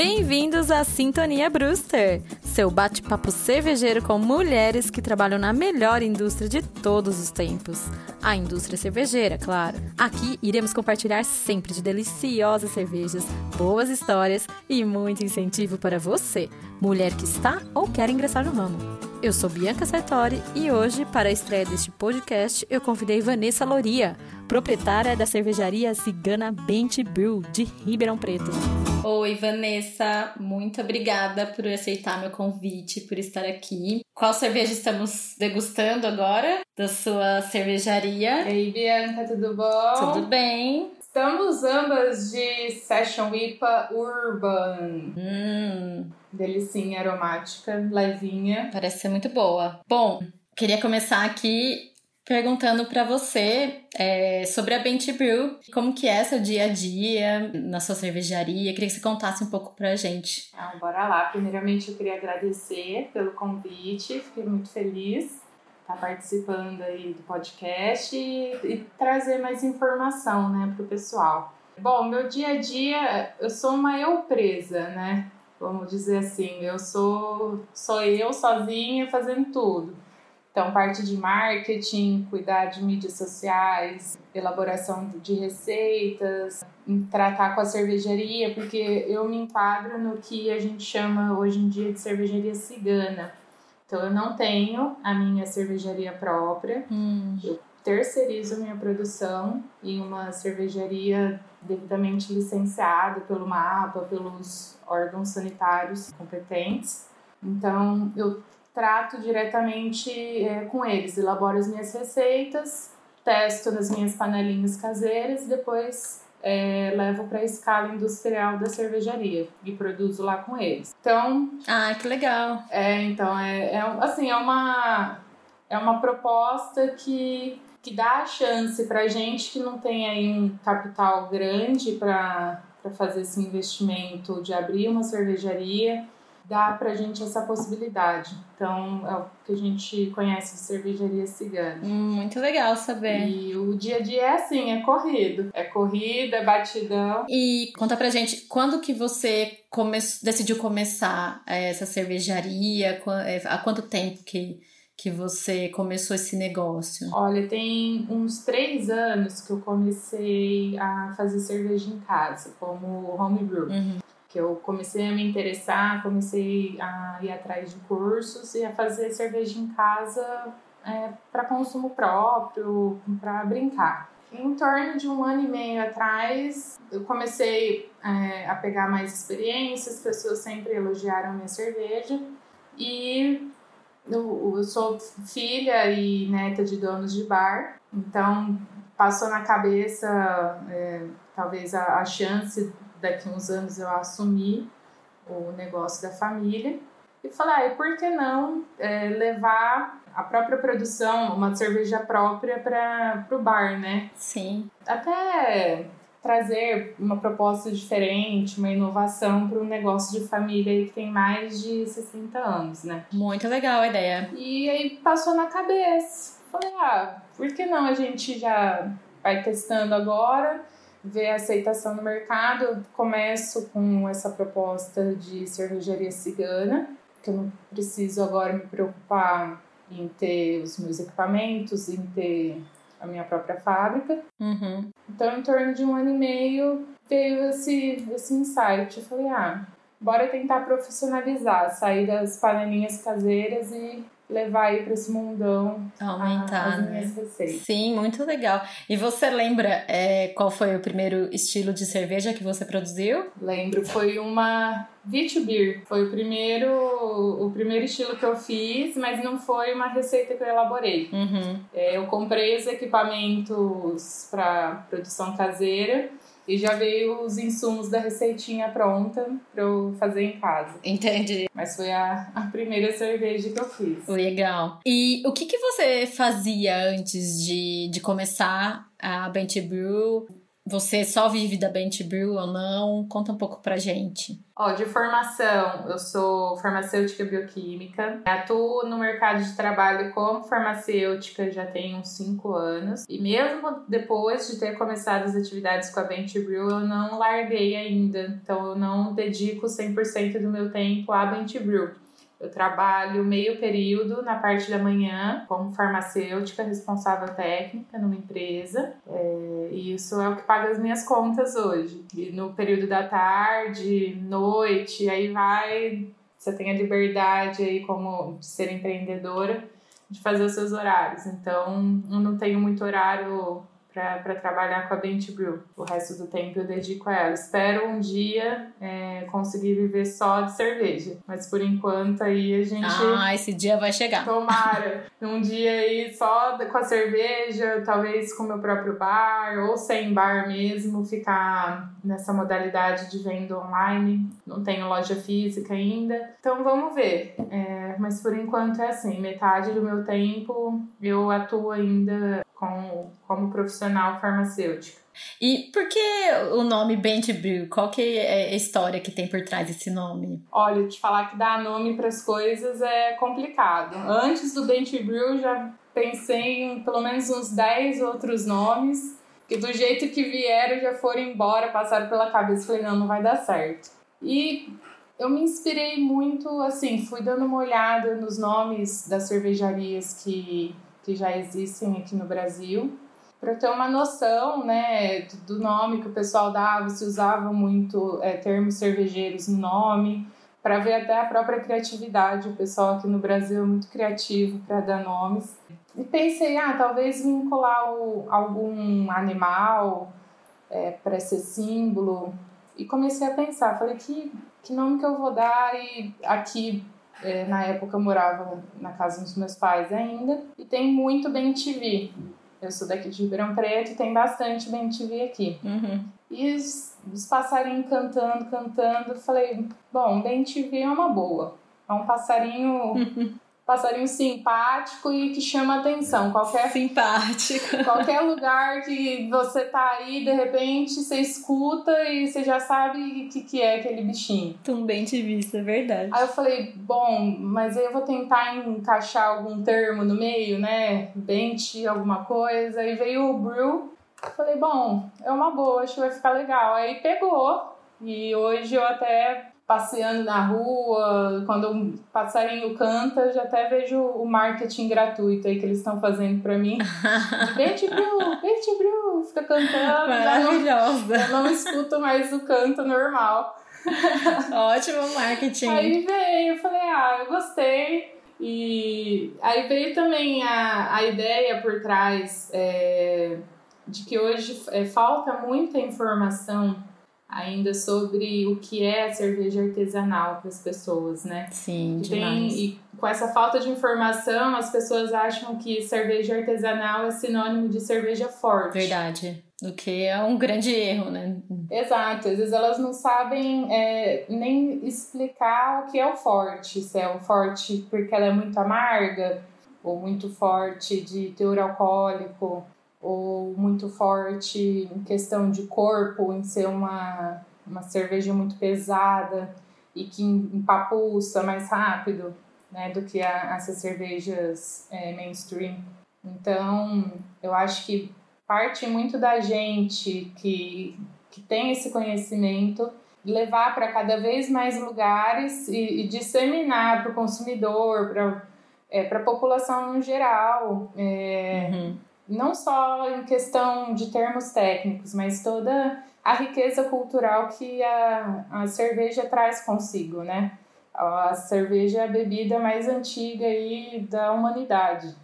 Bem-vindos à Sintonia Brewster, seu bate-papo cervejeiro com mulheres que trabalham na melhor indústria de todos os tempos. A indústria cervejeira, claro. Aqui iremos compartilhar sempre de deliciosas cervejas, boas histórias e muito incentivo para você, mulher que está ou quer ingressar no ramo. Eu sou Bianca Sartori e hoje, para a estreia deste podcast, eu convidei Vanessa Loria, proprietária da cervejaria Cigana Bente Brew, de Ribeirão Preto. Oi, Vanessa, muito obrigada por aceitar meu convite, por estar aqui. Qual cerveja estamos degustando agora da sua cervejaria? Ei, Bianca, tudo bom? Tudo bem. Estamos ambas de Session IPA Urban. Hum, Delicinha aromática, levinha. parece ser muito boa. Bom, queria começar aqui perguntando para você é, sobre a Bente Brew. Como que é seu dia a dia na sua cervejaria? Queria que você contasse um pouco pra gente. Então, bora lá. Primeiramente, eu queria agradecer pelo convite. Fiquei muito feliz estar participando aí do podcast e, e trazer mais informação, né, pro pessoal. Bom, meu dia a dia, eu sou uma eu presa, né? Vamos dizer assim, eu sou, sou eu sozinha fazendo tudo. Então, parte de marketing, cuidar de mídias sociais, elaboração de receitas, tratar com a cervejaria, porque eu me enquadro no que a gente chama hoje em dia de cervejaria cigana. Então, eu não tenho a minha cervejaria própria, Hum, terceirizo a minha produção em uma cervejaria devidamente licenciada pelo MAPA, pelos órgãos sanitários competentes. Então, eu trato diretamente é, com eles, elaboro as minhas receitas, testo nas minhas panelinhas caseiras e depois é, levo para a escala industrial da cervejaria e produzo lá com eles. Então, Ah, que legal. é, então, é, é assim, é uma, é uma proposta que, que dá a chance pra gente que não tem aí um capital grande para fazer esse investimento de abrir uma cervejaria, dá pra gente essa possibilidade. Então, é o que a gente conhece de cervejaria cigana. Hum, muito legal saber. E o dia a dia é assim, é corrido. É corrida, é batidão. E conta pra gente, quando que você come... decidiu começar eh, essa cervejaria? Eh, Há quanto tempo que, que você começou esse negócio? Olha, tem uns três anos que eu comecei a fazer cerveja em casa, como homebrew. Uhum. Que eu comecei a me interessar, comecei a ir atrás de cursos e a fazer cerveja em casa para consumo próprio, para brincar. Em torno de um ano e meio atrás, eu comecei é, a pegar mais experiência, as pessoas sempre elogiaram minha cerveja e eu, eu sou filha e neta de donos de bar, então passou na cabeça é, talvez a, a chance daqui uns anos eu assumir o negócio da família e falei, ah, e por que não é, levar a própria produção, uma cerveja própria para o bar, né? Sim. Até trazer uma proposta diferente, uma inovação para um negócio de família que tem mais de 60 anos, né? Muito legal a ideia. E aí passou na cabeça. Falei, ah, por que não a gente já vai testando agora, ver a aceitação no mercado? Eu começo com essa proposta de cervejaria cigana, que eu não preciso agora me preocupar em ter os meus equipamentos, em ter a minha própria fábrica. Uhum. Então, em torno de um ano e meio, veio esse, esse insight. Eu falei, ah, bora tentar profissionalizar, sair das panelinhas caseiras e levar aí para esse mundão a- Aumentar, as né? minhas receitas. Sim, muito legal. E você lembra é, qual foi o primeiro estilo de cerveja que você produziu? Lembro, foi uma Beer. Foi o primeiro, o primeiro estilo que eu fiz, mas não foi uma receita que eu elaborei. Uhum. É, eu comprei os equipamentos para produção caseira e já veio os insumos da receitinha pronta para eu fazer em casa. Entendi. Mas foi a, a primeira cerveja que eu fiz. Legal. E o que, que você fazia antes de, de começar a Bente Brew? Você só vive da Bent Brew ou não? Conta um pouco pra gente. Ó, de formação, eu sou farmacêutica bioquímica. Atuo no mercado de trabalho como farmacêutica já tem uns 5 anos. E mesmo depois de ter começado as atividades com a Bent Brew, eu não larguei ainda. Então eu não dedico 100% do meu tempo à Bent Brew. Eu trabalho meio período na parte da manhã como farmacêutica responsável técnica numa empresa. É, e isso é o que paga as minhas contas hoje. E no período da tarde, noite, aí vai. Você tem a liberdade aí como de ser empreendedora de fazer os seus horários. Então, eu não tenho muito horário para trabalhar com a Bent Brew. O resto do tempo eu dedico a ela. Espero um dia é, conseguir viver só de cerveja, mas por enquanto aí a gente. Ah, esse dia vai chegar. Tomara. um dia aí só com a cerveja, talvez com o meu próprio bar, ou sem bar mesmo, ficar nessa modalidade de venda online. Não tenho loja física ainda. Então vamos ver. É, mas por enquanto é assim: metade do meu tempo eu atuo ainda com, como profissional farmacêutico. E por que o nome Bent Brew? Qual que é a história que tem por trás desse nome? Olha, te falar que dar nome para as coisas é complicado. Antes do Bent Brew já pensei em pelo menos uns 10 outros nomes, que do jeito que vieram já foram embora, passaram pela cabeça, falei, não, não vai dar certo. E eu me inspirei muito, assim, fui dando uma olhada nos nomes das cervejarias que que já existem aqui no Brasil, para ter uma noção né, do nome que o pessoal dava, se usava muito é, termos cervejeiros no nome, para ver até a própria criatividade. O pessoal aqui no Brasil é muito criativo para dar nomes. E pensei, ah, talvez vincular o, algum animal é, para ser símbolo. E comecei a pensar, falei, que, que nome que eu vou dar? E aqui é, na época eu morava na casa dos meus pais ainda. E tem muito bem TV. Eu sou daqui de Ribeirão Preto e tem bastante bem TV aqui. Uhum. E os, os passarinhos cantando, cantando. Falei, bom, bem TV é uma boa. É um passarinho passarinho simpático e que chama atenção. Qualquer, simpático. Qualquer lugar que você tá aí, de repente, você escuta e você já sabe o que, que é aquele bichinho. Também te vista, é verdade. Aí eu falei, bom, mas aí eu vou tentar encaixar algum termo no meio, né? Bente, alguma coisa. Aí veio o brew. Falei, bom, é uma boa, acho que vai ficar legal. Aí pegou. E hoje eu até passeando na rua, quando um passarinho canta, já até vejo o marketing gratuito aí que eles estão fazendo para mim. Betty Brew, Betty Brew, fica cantando. Maravilhosa. Já não, não escuto mais o canto normal. Ótimo marketing. Aí veio, eu falei, ah, eu gostei. E aí veio também a, a ideia por trás é, de que hoje é, falta muita informação ainda sobre o que é a cerveja artesanal para as pessoas, né? Sim, demais. Tem, e com essa falta de informação, as pessoas acham que cerveja artesanal é sinônimo de cerveja forte. Verdade. O que é um grande erro, né? Exato. Às vezes elas não sabem é, nem explicar o que é o forte. Se é o forte porque ela é muito amarga, ou muito forte de teor alcoólico, ou muito forte em questão de corpo, em ser uma, uma cerveja muito pesada e que empapuça mais rápido né, do que a, essas cervejas é, mainstream. Então, eu acho que parte muito da gente que, que tem esse conhecimento levar para cada vez mais lugares e, e disseminar para o consumidor, para é, a população no geral. É, uhum não só em questão de termos técnicos, mas toda a riqueza cultural que a, a cerveja traz consigo, né? A cerveja é a bebida mais antiga aí da humanidade.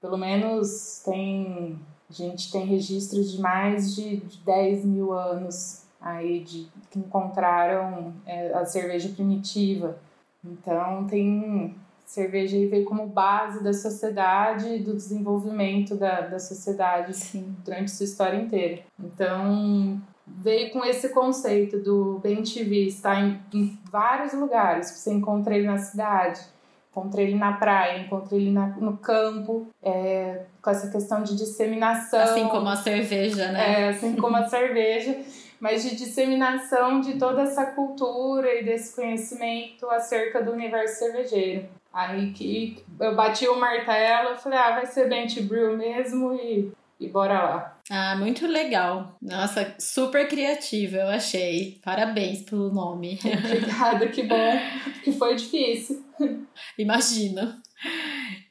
Pelo menos tem a gente tem registros de mais de, de 10 mil anos aí de que encontraram é, a cerveja primitiva. Então tem cerveja veio como base da sociedade, do desenvolvimento da, da sociedade Sim. durante sua história inteira. Então, veio com esse conceito do bem TV, está em, em vários lugares, você encontra ele na cidade. Encontrei ele na praia, encontrei ele na, no campo, é, com essa questão de disseminação. Assim como a cerveja, né? É, assim como a cerveja, mas de disseminação de toda essa cultura e desse conhecimento acerca do universo cervejeiro. Aí que eu bati o martelo, eu falei, ah, vai ser Bent Brew mesmo e, e bora lá. Ah, muito legal. Nossa, super criativa, eu achei. Parabéns pelo nome. Obrigada, que bom. Que foi difícil. Imagina.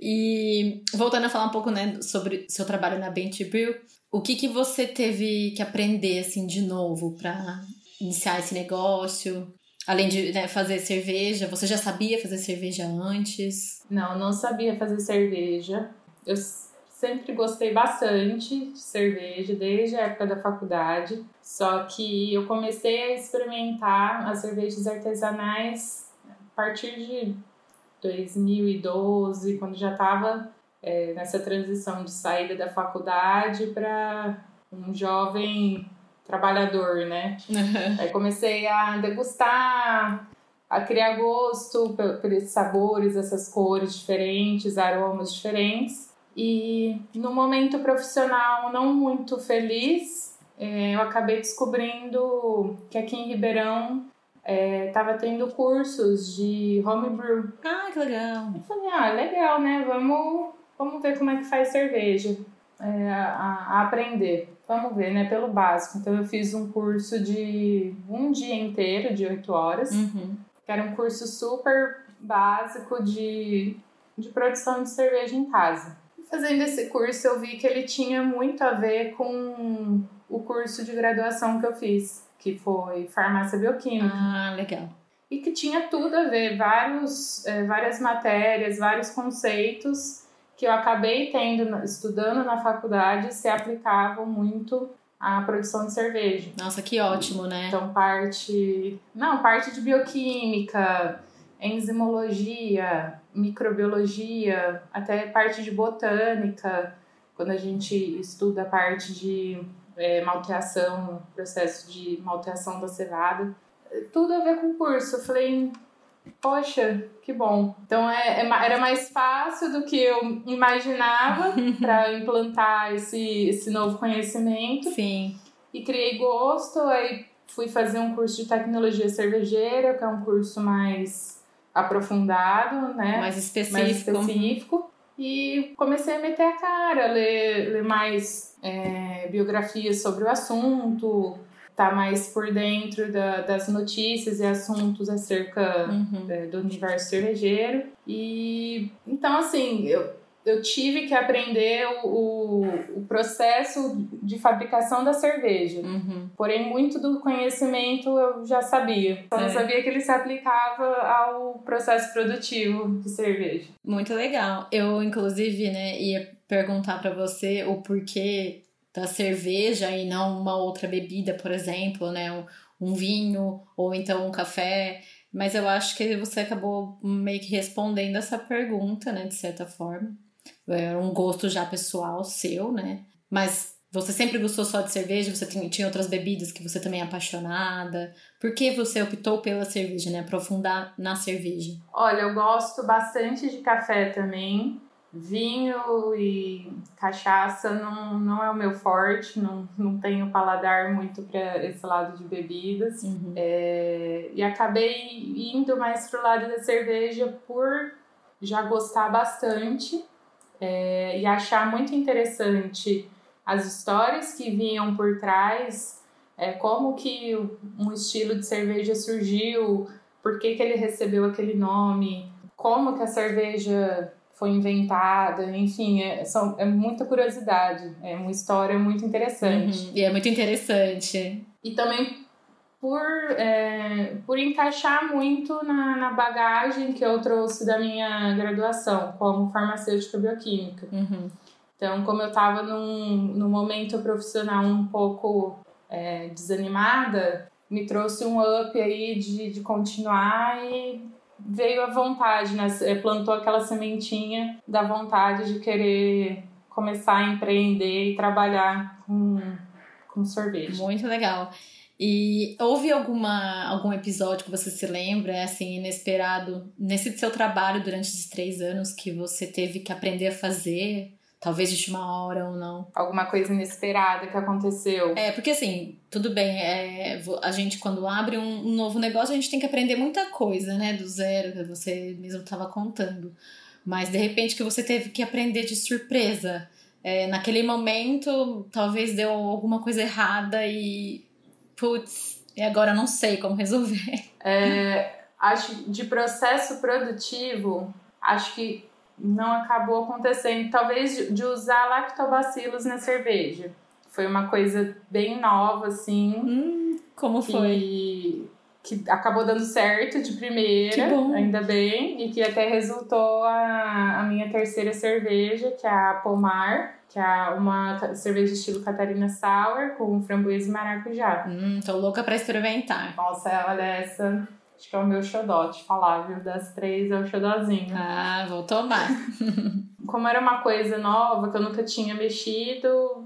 E voltando a falar um pouco, né, sobre seu trabalho na Bent Brew, o que que você teve que aprender assim de novo para iniciar esse negócio? Além de né, fazer cerveja, você já sabia fazer cerveja antes? Não, não sabia fazer cerveja. Eu sempre gostei bastante de cerveja, desde a época da faculdade. Só que eu comecei a experimentar as cervejas artesanais a partir de 2012, quando já estava é, nessa transição de saída da faculdade para um jovem trabalhador, né? Uhum. Aí comecei a degustar, a criar gosto por esses sabores, essas cores diferentes, aromas diferentes. E no momento profissional não muito feliz, é, eu acabei descobrindo que aqui em Ribeirão estava é, tendo cursos de homebrew. Ah, que legal! Eu falei, ah, legal, né? Vamos, vamos ver como é que faz cerveja. É, a, a, aprender. Vamos ver, né? Pelo básico. Então eu fiz um curso de um dia inteiro, de oito horas, uhum. que era um curso super básico de, de produção de cerveja em casa fazendo esse curso, eu vi que ele tinha muito a ver com o curso de graduação que eu fiz, que foi farmácia bioquímica. Ah, legal. E que tinha tudo a ver, vários, é, várias matérias, vários conceitos que eu acabei tendo, estudando na faculdade, se aplicavam muito à produção de cerveja. Nossa, que ótimo, né? Então, parte. Não, parte de bioquímica, enzimologia, microbiologia, até parte de botânica, quando a gente estuda a parte de é, malteação, processo de malteação da cevada, tudo a ver com o curso. Eu falei, poxa, que bom. Então é, é era mais fácil do que eu imaginava para implantar esse, esse novo conhecimento. Sim. E criei gosto, aí fui fazer um curso de tecnologia cervejeira, que é um curso mais aprofundado, né? Mais específico. Mais específico. E comecei a meter a cara, ler, ler mais é, biografias sobre o assunto, tá mais por dentro da, das notícias e assuntos acerca uhum. é, do universo cervejeiro. E então, assim, eu eu tive que aprender o, o, processo de fabricação da cerveja. Uhum. Porém, muito do conhecimento eu já sabia. Só é. não sabia que ele se aplicava ao processo produtivo de cerveja. Muito legal. Eu, inclusive, né, ia perguntar para você o porquê da cerveja e não uma outra bebida, por exemplo, né? Um, um vinho ou então um café. Mas eu acho que você acabou meio que respondendo essa pergunta, né, de certa forma. Era um gosto já pessoal seu, né? Mas você sempre gostou só de cerveja? Você tinha outras bebidas que você também é apaixonada? Por que você optou pela cerveja, né? Aprofundar na cerveja? Olha, eu gosto bastante de café também. Vinho e cachaça não, não é o meu forte, não, não tenho paladar muito para esse lado de bebidas. Uhum. É, e acabei indo mais pro lado da cerveja por já gostar bastante é, e achar muito interessante as histórias que vinham por trás, é, como que um estilo de cerveja surgiu, por que, que ele recebeu aquele nome, como que a cerveja foi inventada, enfim, é, são, é muita curiosidade, é uma história muito interessante. Uhum, e é muito interessante. E também por, é, por encaixar muito na, na bagagem que eu trouxe da minha graduação como farmacêutica bioquímica. Uhum. Então, como eu estava num, num momento profissional um pouco é, desanimada, me trouxe um up aí de, de continuar e veio a vontade, né? Plantou aquela sementinha da vontade de querer começar a empreender e trabalhar com, com sorvete. Muito legal. E houve alguma, algum episódio que você se lembra, assim, inesperado, nesse seu trabalho durante esses três anos que você teve que aprender a fazer? Talvez de última hora ou não. Alguma coisa inesperada que aconteceu. É, porque assim, tudo bem, é, a gente quando abre um, um novo negócio, a gente tem que aprender muita coisa, né? Do zero, que você mesmo estava contando. Mas de repente que você teve que aprender de surpresa. É, naquele momento, talvez deu alguma coisa errada e. Putz, e agora não sei como resolver. É, acho de processo produtivo, acho que não acabou acontecendo. Talvez de usar lactobacilos na cerveja. Foi uma coisa bem nova, assim. Hum, como foi? Que acabou dando certo de primeira, ainda bem, e que até resultou a, a minha terceira cerveja, que é a Pomar, que é uma cerveja estilo Catarina Sour com framboesa e maracujá. Hum, tô louca pra experimentar. Nossa, olha essa Acho que é o meu xodó, te falar, viu? Das três é o xodózinho. Ah, vou tomar. Como era uma coisa nova que eu nunca tinha mexido,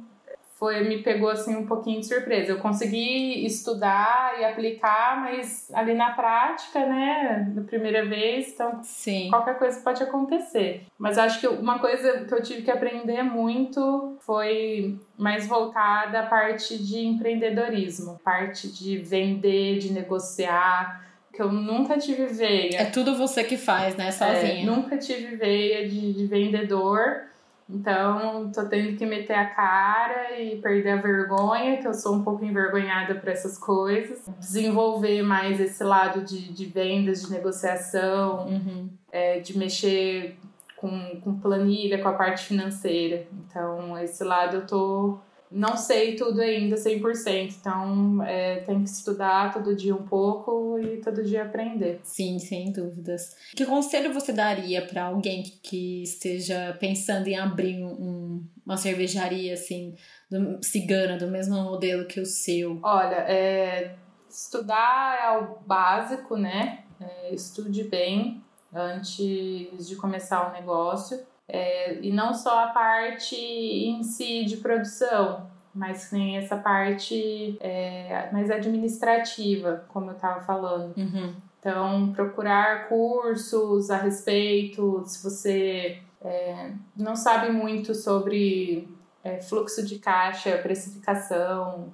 foi me pegou assim um pouquinho de surpresa. Eu consegui estudar e aplicar, mas ali na prática, né, da primeira vez, então Sim. qualquer coisa pode acontecer. Mas acho que uma coisa que eu tive que aprender muito foi mais voltada à parte de empreendedorismo, parte de vender, de negociar que eu nunca tive veia. É tudo você que faz, né? Sozinha. É, nunca tive veia de, de vendedor. Então, tô tendo que meter a cara e perder a vergonha, que eu sou um pouco envergonhada para essas coisas. Desenvolver mais esse lado de, de vendas, de negociação, uhum. é, de mexer com, com planilha, com a parte financeira. Então, esse lado eu tô não sei tudo ainda 100%, então é, tem que estudar todo dia um pouco e todo dia aprender. Sim, sem dúvidas. Que conselho você daria para alguém que, que, esteja pensando em abrir um, uma cervejaria assim, do, cigana, do mesmo modelo que o seu? Olha, é, estudar é o básico, né? É, estude bem antes de começar o negócio. É, e não só a parte em si de produção, mas nem essa parte é, mais administrativa, como eu estava falando. Uhum. Então, procurar cursos a respeito, se você é, não sabe muito sobre é, fluxo de caixa, precificação,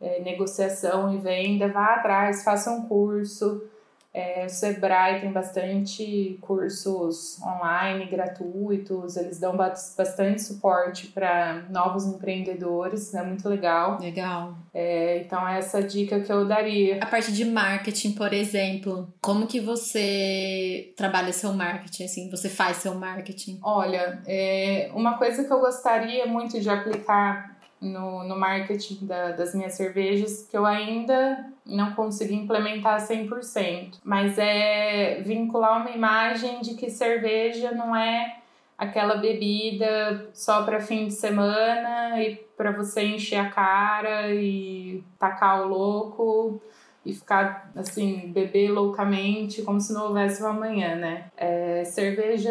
é, negociação e venda, vá atrás, faça um curso. É, o Sebrae tem bastante cursos online gratuitos, eles dão bastante suporte para novos empreendedores, é muito legal. Legal. É, então, é essa dica que eu daria. A parte de marketing, por exemplo, como que você trabalha seu marketing? Assim, você faz seu marketing? Olha, é, uma coisa que eu gostaria muito de aplicar no, no marketing da, das minhas cervejas que eu ainda não consegui implementar 100%, mas é vincular uma imagem de que cerveja não é aquela bebida só para fim de semana e para você encher a cara e tacar o louco e ficar assim, beber loucamente como se não houvesse uma manhã, né? É, cerveja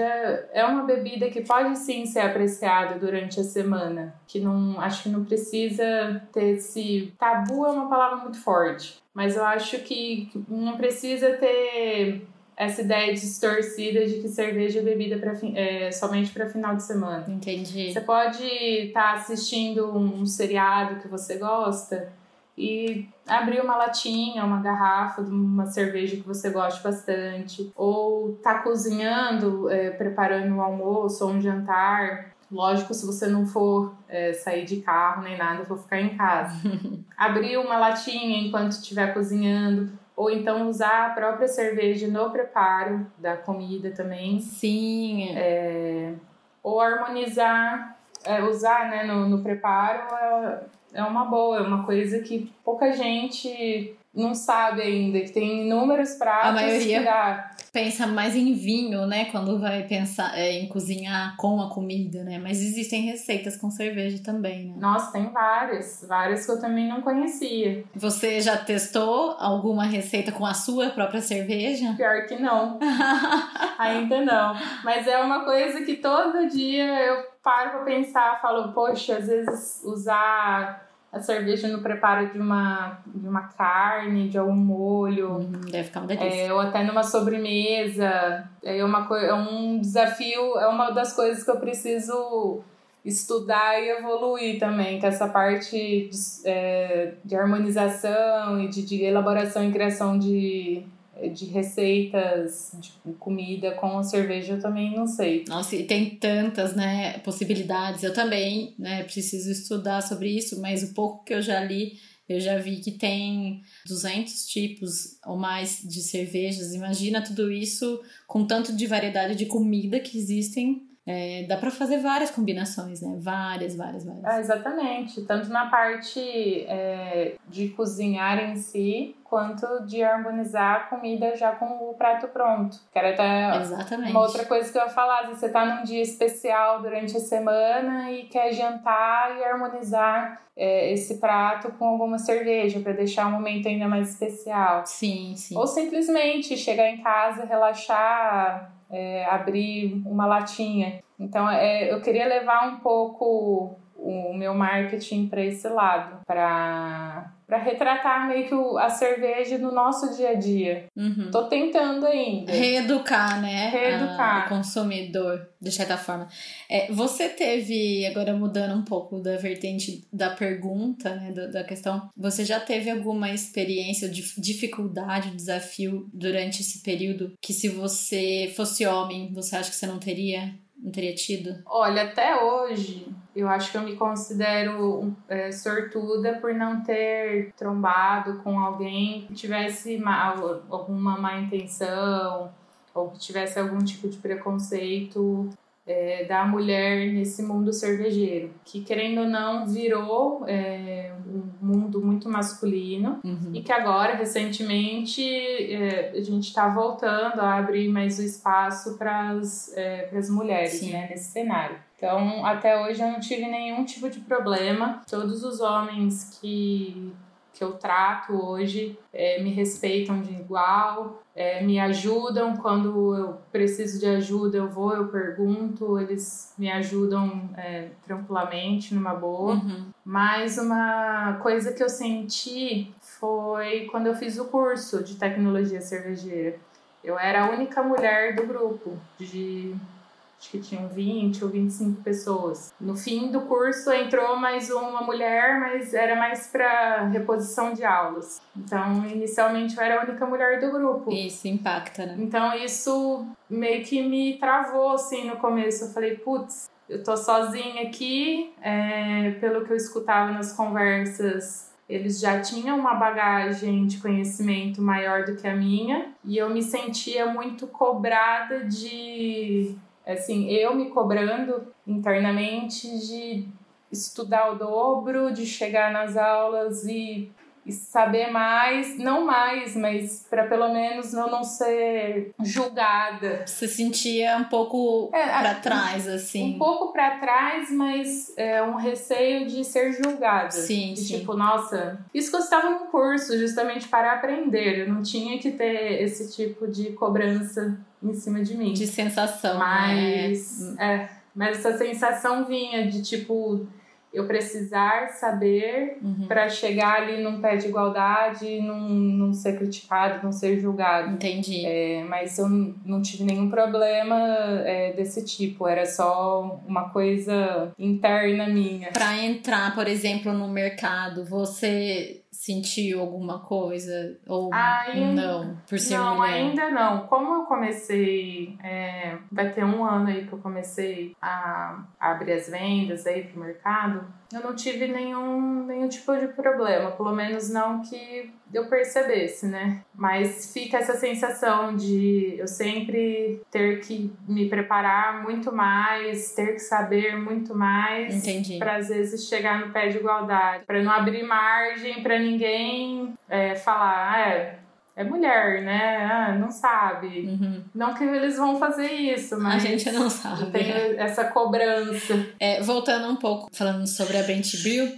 é uma bebida que pode sim ser apreciada durante a semana, que não acho que não precisa ter esse tabu é uma palavra muito forte, mas eu acho que não precisa ter essa ideia distorcida de que cerveja é bebida pra, é, somente para final de semana. Entendi. Você pode estar tá assistindo um seriado que você gosta e abrir uma latinha, uma garrafa de uma cerveja que você goste bastante, ou tá cozinhando, é, preparando um almoço ou um jantar. Lógico, se você não for é, sair de carro nem nada, for ficar em casa. abrir uma latinha enquanto estiver cozinhando, ou então usar a própria cerveja no preparo da comida também. Sim. É, ou harmonizar, é, usar né, no, no preparo é, uma boa, é uma coisa que pouca gente não sabe ainda, que tem inúmeros pratos. A maioria pensa mais em vinho, né? Quando vai pensar é, em cozinhar com a comida, né? Mas existem receitas com cerveja também, né? Nossa, tem várias. Várias que eu também não conhecia. Você já testou alguma receita com a sua própria cerveja? Pior que não. ainda não. Mas é uma coisa que todo dia eu paro pra pensar, falo, poxa, às vezes usar a cerveja no preparo de uma, de uma carne, de algum molho. Hum, deve ficar uma delícia. É, ou até numa sobremesa. É, uma, é um desafio, é uma das coisas que eu preciso estudar e evoluir também, que essa parte de, é, de harmonização e de, de elaboração e criação de de receitas de comida com cerveja eu também não sei. Nossa, e tem tantas, né, possibilidades. Eu também, né, preciso estudar sobre isso, mas o pouco que eu já li, eu já vi que tem 200 tipos ou mais de cervejas. Imagina tudo isso com tanto de variedade de comida que existem é, dá para fazer várias combinações, né? Várias, várias, várias. Ah, exatamente. Tanto na parte é, de cozinhar em si, quanto de harmonizar a comida já com o prato pronto. Que era até exatamente. uma outra coisa que eu ia falar. Você tá num dia especial durante a semana e quer jantar e harmonizar é, esse prato com alguma cerveja para deixar o momento ainda mais especial. Sim, sim. Ou simplesmente chegar em casa, relaxar é, abrir uma latinha. Então, é, eu queria levar um pouco o meu marketing para esse lado, para para retratar meio que o, a cerveja no nosso dia a dia. Uhum. Tô tentando ainda. Reeducar, né? Reeducar. A, o consumidor, de certa forma. É, você teve, agora mudando um pouco da vertente da pergunta, né, da, da questão, você já teve alguma experiência de dificuldade, desafio durante esse período que se você fosse homem, você acha que você não teria? Não teria tido? Olha, até hoje eu acho que eu me considero é, sortuda por não ter trombado com alguém que tivesse mal, alguma má intenção ou que tivesse algum tipo de preconceito é, da mulher nesse mundo cervejeiro, que querendo ou não virou é, um mundo muito masculino uhum. e que agora recentemente é, a gente está voltando a abrir mais o espaço para as é, mulheres né, nesse cenário. Então, até hoje eu não tive nenhum tipo de problema. Todos os homens que que eu trato hoje é, me respeitam de igual, é, me ajudam quando eu preciso de ajuda, eu vou, eu pergunto, eles me ajudam é, tranquilamente, numa boa. Uhum. Mas uma coisa que eu senti foi quando eu fiz o curso de tecnologia cervejeira. Eu era a única mulher do grupo de acho que tinham 20 ou 25 pessoas. No fim do curso entrou mais uma mulher, mas era mais para reposição de aulas. Então, inicialmente eu era a única mulher do grupo. Isso impacta, né? Então, isso meio que me travou assim no começo. Eu falei, putz, eu tô sozinha aqui, é, pelo que eu escutava nas conversas eles já tinham uma bagagem de conhecimento maior do que a minha e eu me sentia muito cobrada de assim, eu me cobrando internamente de estudar o dobro, de chegar nas aulas e, e saber mais, não mais, mas para pelo menos eu não ser julgada. Você sentia um pouco é, para trás, assim? Um pouco para trás, mas é um receio de ser julgada. Sim, de, sim. Tipo, nossa, isso que eu estava num curso justamente para aprender, eu não tinha que ter esse tipo de cobrança em cima de mim. De sensação. Mas, né? é, mas essa sensação vinha de tipo eu precisar saber uhum. para chegar ali num pé de igualdade e não, não ser criticado, não ser julgado. Entendi. É, mas eu não tive nenhum problema é, desse tipo, era só uma coisa interna minha. Para entrar, por exemplo, no mercado, você sentiu alguma coisa ou ainda, não por ser não mulher? ainda não como eu comecei é, vai ter um ano aí que eu comecei a, a abrir as vendas aí pro mercado eu não tive nenhum, nenhum tipo de problema, pelo menos não que eu percebesse, né? Mas fica essa sensação de eu sempre ter que me preparar muito mais, ter que saber muito mais, para às vezes chegar no pé de igualdade, para não abrir margem para ninguém é, falar, ah, é, é mulher, né? Ah, não sabe. Uhum. Não que eles vão fazer isso, mas. A gente não sabe. Tem essa cobrança. É, voltando um pouco, falando sobre a Bent Brew,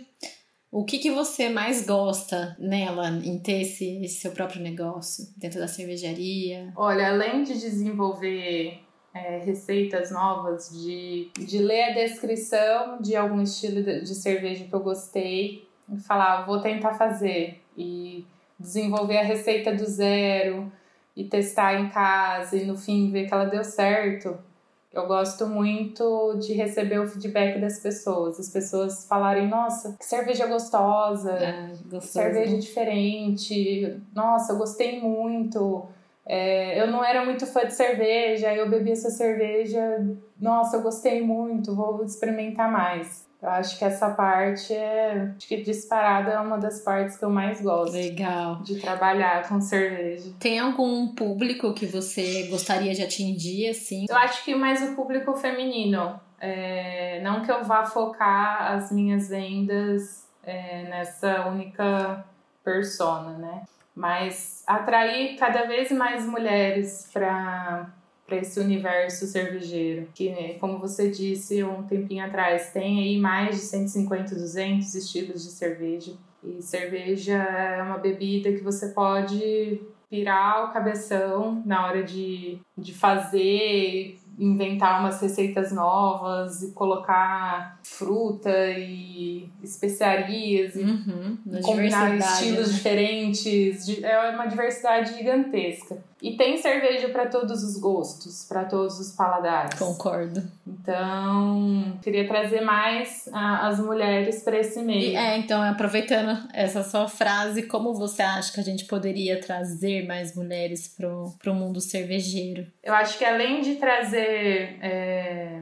o que, que você mais gosta nela, em ter esse, esse seu próprio negócio, dentro da cervejaria? Olha, além de desenvolver é, receitas novas, de, de ler a descrição de algum estilo de, de cerveja que eu gostei e falar, vou tentar fazer e desenvolver a receita do zero e testar em casa e no fim ver que ela deu certo. Eu gosto muito de receber o feedback das pessoas. As pessoas falarem, nossa, que cerveja gostosa, é, cerveja diferente, nossa, eu gostei muito. É, eu não era muito fã de cerveja, eu bebi essa cerveja, nossa, eu gostei muito, vou experimentar mais. Eu acho que essa parte é. Acho que disparada é uma das partes que eu mais gosto. Legal. De trabalhar com cerveja. Tem algum público que você gostaria de atingir, assim? Eu acho que mais o público feminino. É, não que eu vá focar as minhas vendas é, nessa única persona, né? Mas atrair cada vez mais mulheres para para esse universo cervejeiro, que, né, como você disse um tempinho atrás, tem aí mais de 150, 200 estilos de cerveja. E cerveja é uma bebida que você pode pirar o cabeção na hora de, de fazer, inventar umas receitas novas e colocar fruta e especiarias e uhum, combinar estilos né? diferentes. É uma diversidade gigantesca. E tem cerveja para todos os gostos, para todos os paladares. Concordo. Então, queria trazer mais a, as mulheres para esse meio. E, é, então, aproveitando essa sua frase, como você acha que a gente poderia trazer mais mulheres para o mundo cervejeiro? Eu acho que além de trazer. É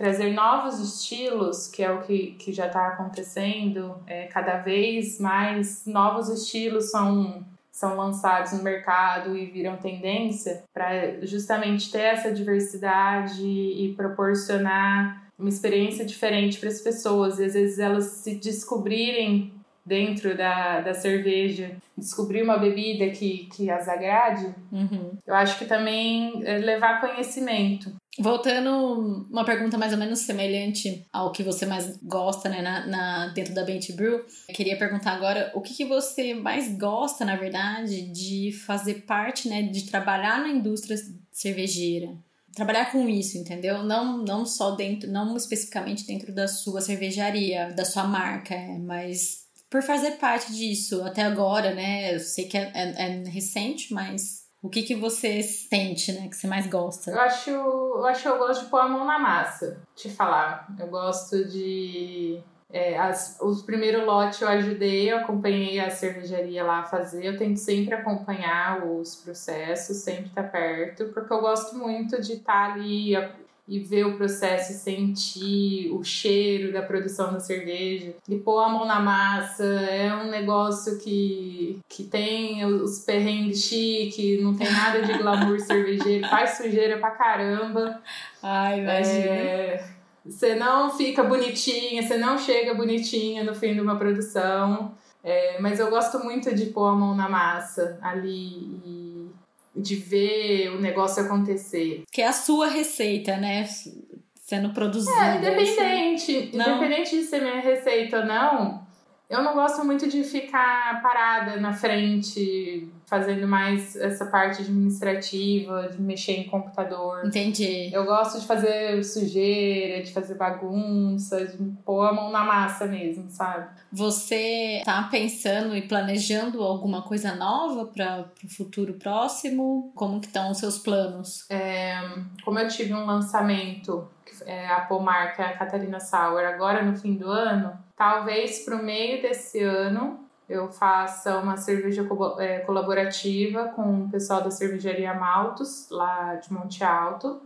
trazer novos estilos, que é o que, que já está acontecendo, é, cada vez mais novos estilos são são lançados no mercado e viram tendência para justamente ter essa diversidade e proporcionar uma experiência diferente para as pessoas. E às vezes elas se descobrirem dentro da, da cerveja, descobrir uma bebida que, que as agrade, uhum. eu acho que também é levar conhecimento. Voltando, uma pergunta mais ou menos semelhante ao que você mais gosta, né, na, na dentro da Bent Brew. queria perguntar agora o que, que você mais gosta, na verdade, de fazer parte, né, de trabalhar na indústria cervejeira. Trabalhar com isso, entendeu? Não, não só dentro, não especificamente dentro da sua cervejaria, da sua marca, é, mas por fazer parte disso até agora, né? Eu sei que é, é, é recente, mas o que, que você sente, né? Que você mais gosta? Eu acho, eu acho que eu gosto de pôr a mão na massa, te falar. Eu gosto de. É, as, os primeiros lotes eu ajudei, eu acompanhei a cervejaria lá a fazer. Eu tento sempre acompanhar os processos, sempre estar tá perto, porque eu gosto muito de estar tá ali e ver o processo e sentir o cheiro da produção da cerveja e pôr a mão na massa é um negócio que, que tem os perrengues chique, não tem nada de glamour cervejeiro, faz sujeira pra caramba. Ai, imagina. É, você não fica bonitinha, você não chega bonitinha no fim de uma produção. É, mas eu gosto muito de pôr a mão na massa ali e de ver o negócio acontecer. Que é a sua receita, né? Sendo produzida. É, independente. Independente de ser minha receita ou não, eu não gosto muito de ficar parada na frente, fazendo mais essa parte administrativa, de mexer em computador. Entendi. Eu gosto de fazer sujeira, de fazer bagunça, de pôr a mão na massa mesmo, sabe? Você tá pensando e planejando alguma coisa nova para o futuro próximo? Como que estão os seus planos? É, como eu tive um lançamento, é, a Pomar, que é a Catarina Sauer, agora no fim do ano Talvez para o meio desse ano eu faça uma cerveja é, colaborativa com o pessoal da cervejaria Maltos, lá de Monte Alto.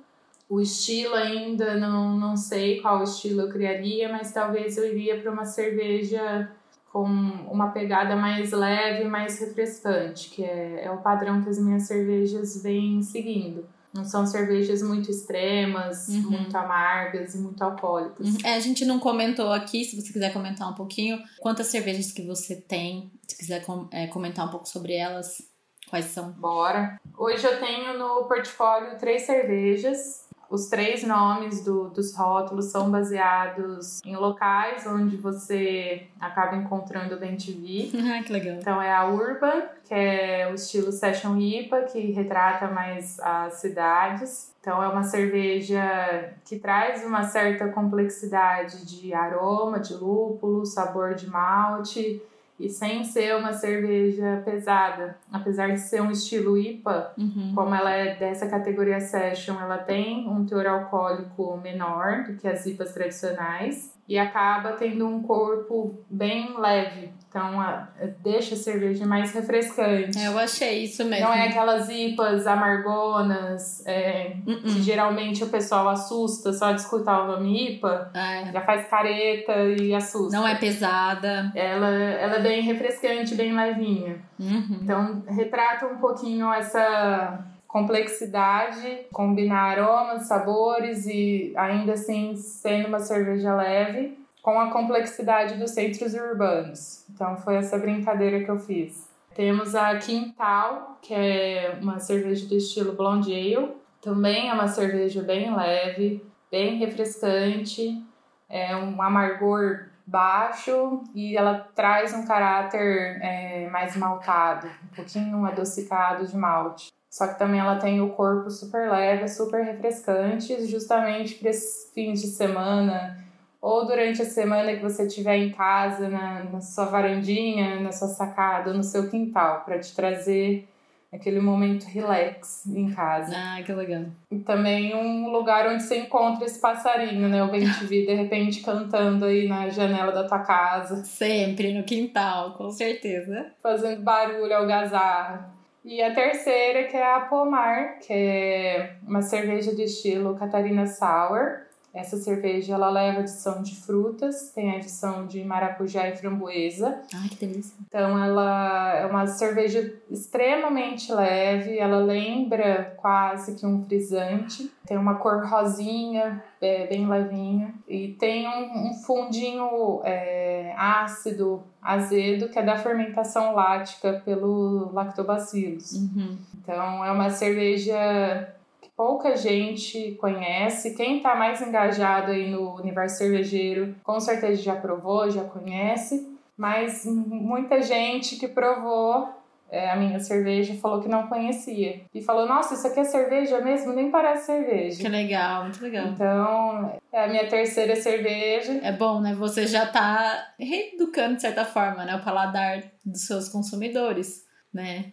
O estilo ainda não, não sei qual estilo eu criaria, mas talvez eu iria para uma cerveja com uma pegada mais leve, mais refrescante, que é, é o padrão que as minhas cervejas vêm seguindo. Não são cervejas muito extremas, uhum. muito amargas e muito alcoólicas. Uhum. É, a gente não comentou aqui, se você quiser comentar um pouquinho, quantas cervejas que você tem, se quiser com, é, comentar um pouco sobre elas, quais são? Bora. Hoje eu tenho no portfólio três cervejas. Os três nomes do, dos rótulos são baseados em locais onde você acaba encontrando o Bentivi. Ah, que legal. Então é a Urban, que é o estilo Session IPA, que retrata mais as cidades. Então é uma cerveja que traz uma certa complexidade de aroma, de lúpulo, sabor de malte e sem ser uma cerveja pesada. Apesar de ser um estilo IPA, Uhum. como ela é dessa categoria Session, ela tem um teor alcoólico menor do que as IPAs tradicionais e acaba tendo um corpo bem leve. Então, a- deixa a cerveja mais refrescante. É, eu achei isso mesmo. Não é aquelas IPAs amargonas, é, Uh-uh. que geralmente o pessoal assusta só de escutar o nome IPA, É, já faz careta e assusta. Não é pesada. Ela, ela é bem refrescante, bem levinha. Uhum. Então, retrata um pouquinho essa complexidade, combinar aromas, sabores e ainda assim sendo uma cerveja leve com a complexidade dos centros urbanos. Então, foi essa brincadeira que eu fiz. Temos a Quintal, que é uma cerveja do estilo Blonde Ale. Também é uma cerveja bem leve, bem refrescante, é um amargor baixo e ela traz um caráter é, mais maltado, um pouquinho adocicado de malte. Só que também ela tem o corpo super leve, super refrescante, justamente para esses fins de semana ou durante a semana que você estiver em casa, na, na sua varandinha, na sua sacada, no seu quintal, para te trazer aquele momento relax em casa. Ah, que legal. E também um lugar onde você encontra esse passarinho, né? O bem te vi de repente cantando aí na janela da tua casa, Sempre no quintal, com certeza. fazendo barulho, algazarra. E a terceira, que é a Pomar, que é uma cerveja de estilo Catarina Sour. Essa cerveja ela leva adição de frutas, tem adição de maracujá e framboesa. Ai, que delícia. Então ela é uma cerveja extremamente leve, ela lembra quase que um frisante. Tem uma cor rosinha, é, bem levinha. E tem um, um fundinho é, ácido, azedo, que é da fermentação lática pelo lactobacillus. Uhum. Então é uma cerveja pouca gente conhece. Quem está mais engajado aí no universo cervejeiro, com certeza já provou, já conhece. Mas muita gente que provou é, a minha cerveja falou que não conhecia. E falou, nossa, isso aqui é cerveja mesmo? Nem parece cerveja. Que legal, muito legal. Então, é a minha terceira cerveja. É bom, né? Você já tá reeducando, de certa forma, né? O paladar dos seus consumidores, né?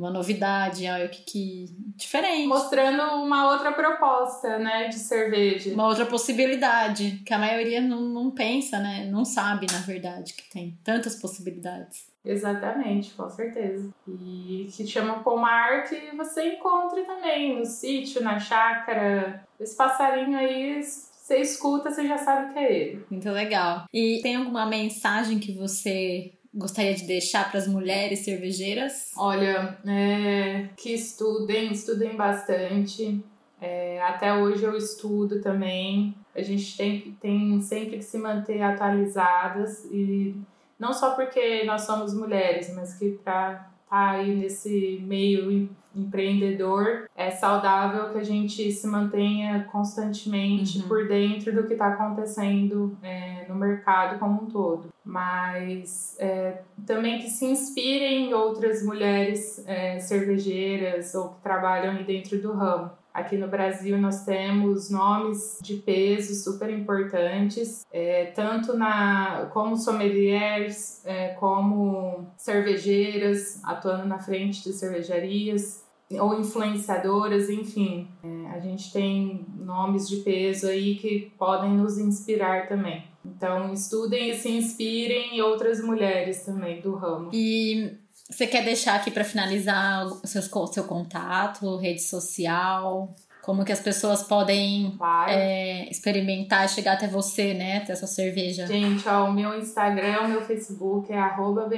Uma novidade, algo que, que diferente. Mostrando uma outra proposta, né, de cerveja. Uma outra possibilidade, que a maioria não, não pensa, né? Não sabe, na verdade, que tem tantas possibilidades. Exatamente, com certeza. E que chama pomar que você encontra também no sítio, na chácara. Esse passarinho aí, você escuta, você já sabe que é ele. Muito legal. E tem alguma mensagem que você gostaria de deixar para as mulheres cervejeiras? Olha, é, que estudem, estudem bastante. É, até hoje eu estudo também. A gente tem, tem sempre que se manter atualizadas e não só porque nós somos mulheres, mas que para estar aí nesse meio empreendedor é saudável que a gente se mantenha constantemente Uhum. por dentro do que está acontecendo é, no mercado como um todo. Mas é, também que se inspirem em outras mulheres é, cervejeiras ou que trabalham aí dentro do ramo. Aqui no Brasil nós temos nomes de peso super importantes, é, tanto na como sommeliers, é, como cervejeiras atuando na frente de cervejarias ou influenciadoras, enfim. É, a gente tem nomes de peso aí que podem nos inspirar também. Então estudem e se inspirem em outras mulheres também do ramo. E você quer deixar aqui para finalizar o seus, seu contato, rede social? Como que as pessoas podem Claro. é, experimentar e chegar até você, né? Até a sua cerveja. Gente, ó, o meu Instagram, o meu Facebook é arroba.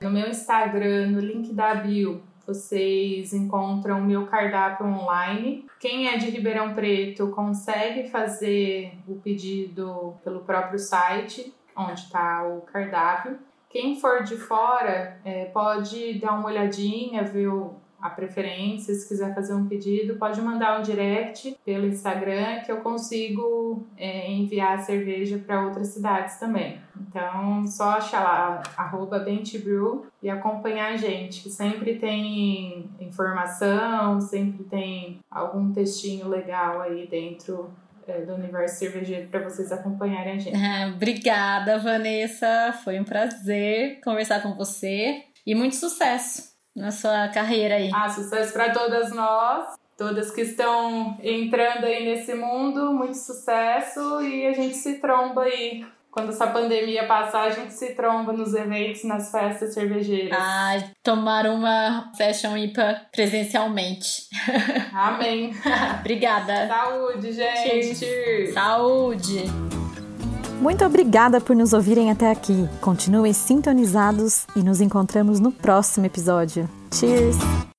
No meu Instagram, no link da bio, vocês encontram o meu cardápio online. Quem é de Ribeirão Preto consegue fazer o pedido pelo próprio site, onde está o cardápio. Quem for de fora é, pode dar uma olhadinha, ver o- a preferência, se quiser fazer um pedido, pode mandar um direct pelo Instagram que eu consigo é, enviar a cerveja para outras cidades também. Então, só achar lá, arroba Bentibrew e acompanhar a gente, que sempre tem informação, sempre tem algum textinho legal aí dentro é, do universo cervejeiro para vocês acompanharem a gente. obrigada, Vanessa. Foi um prazer conversar com você e muito sucesso na sua carreira aí. Ah, sucesso para todas nós, todas que estão entrando aí nesse mundo. Muito sucesso e a gente se tromba aí quando essa pandemia passar, a gente se tromba nos eventos, nas festas cervejeiras. Ah, tomar uma Fashion IPA presencialmente. Amém. Obrigada. Saúde, gente. Saúde. Muito obrigada por nos ouvirem até aqui. Continuem sintonizados e nos encontramos no próximo episódio. Cheers!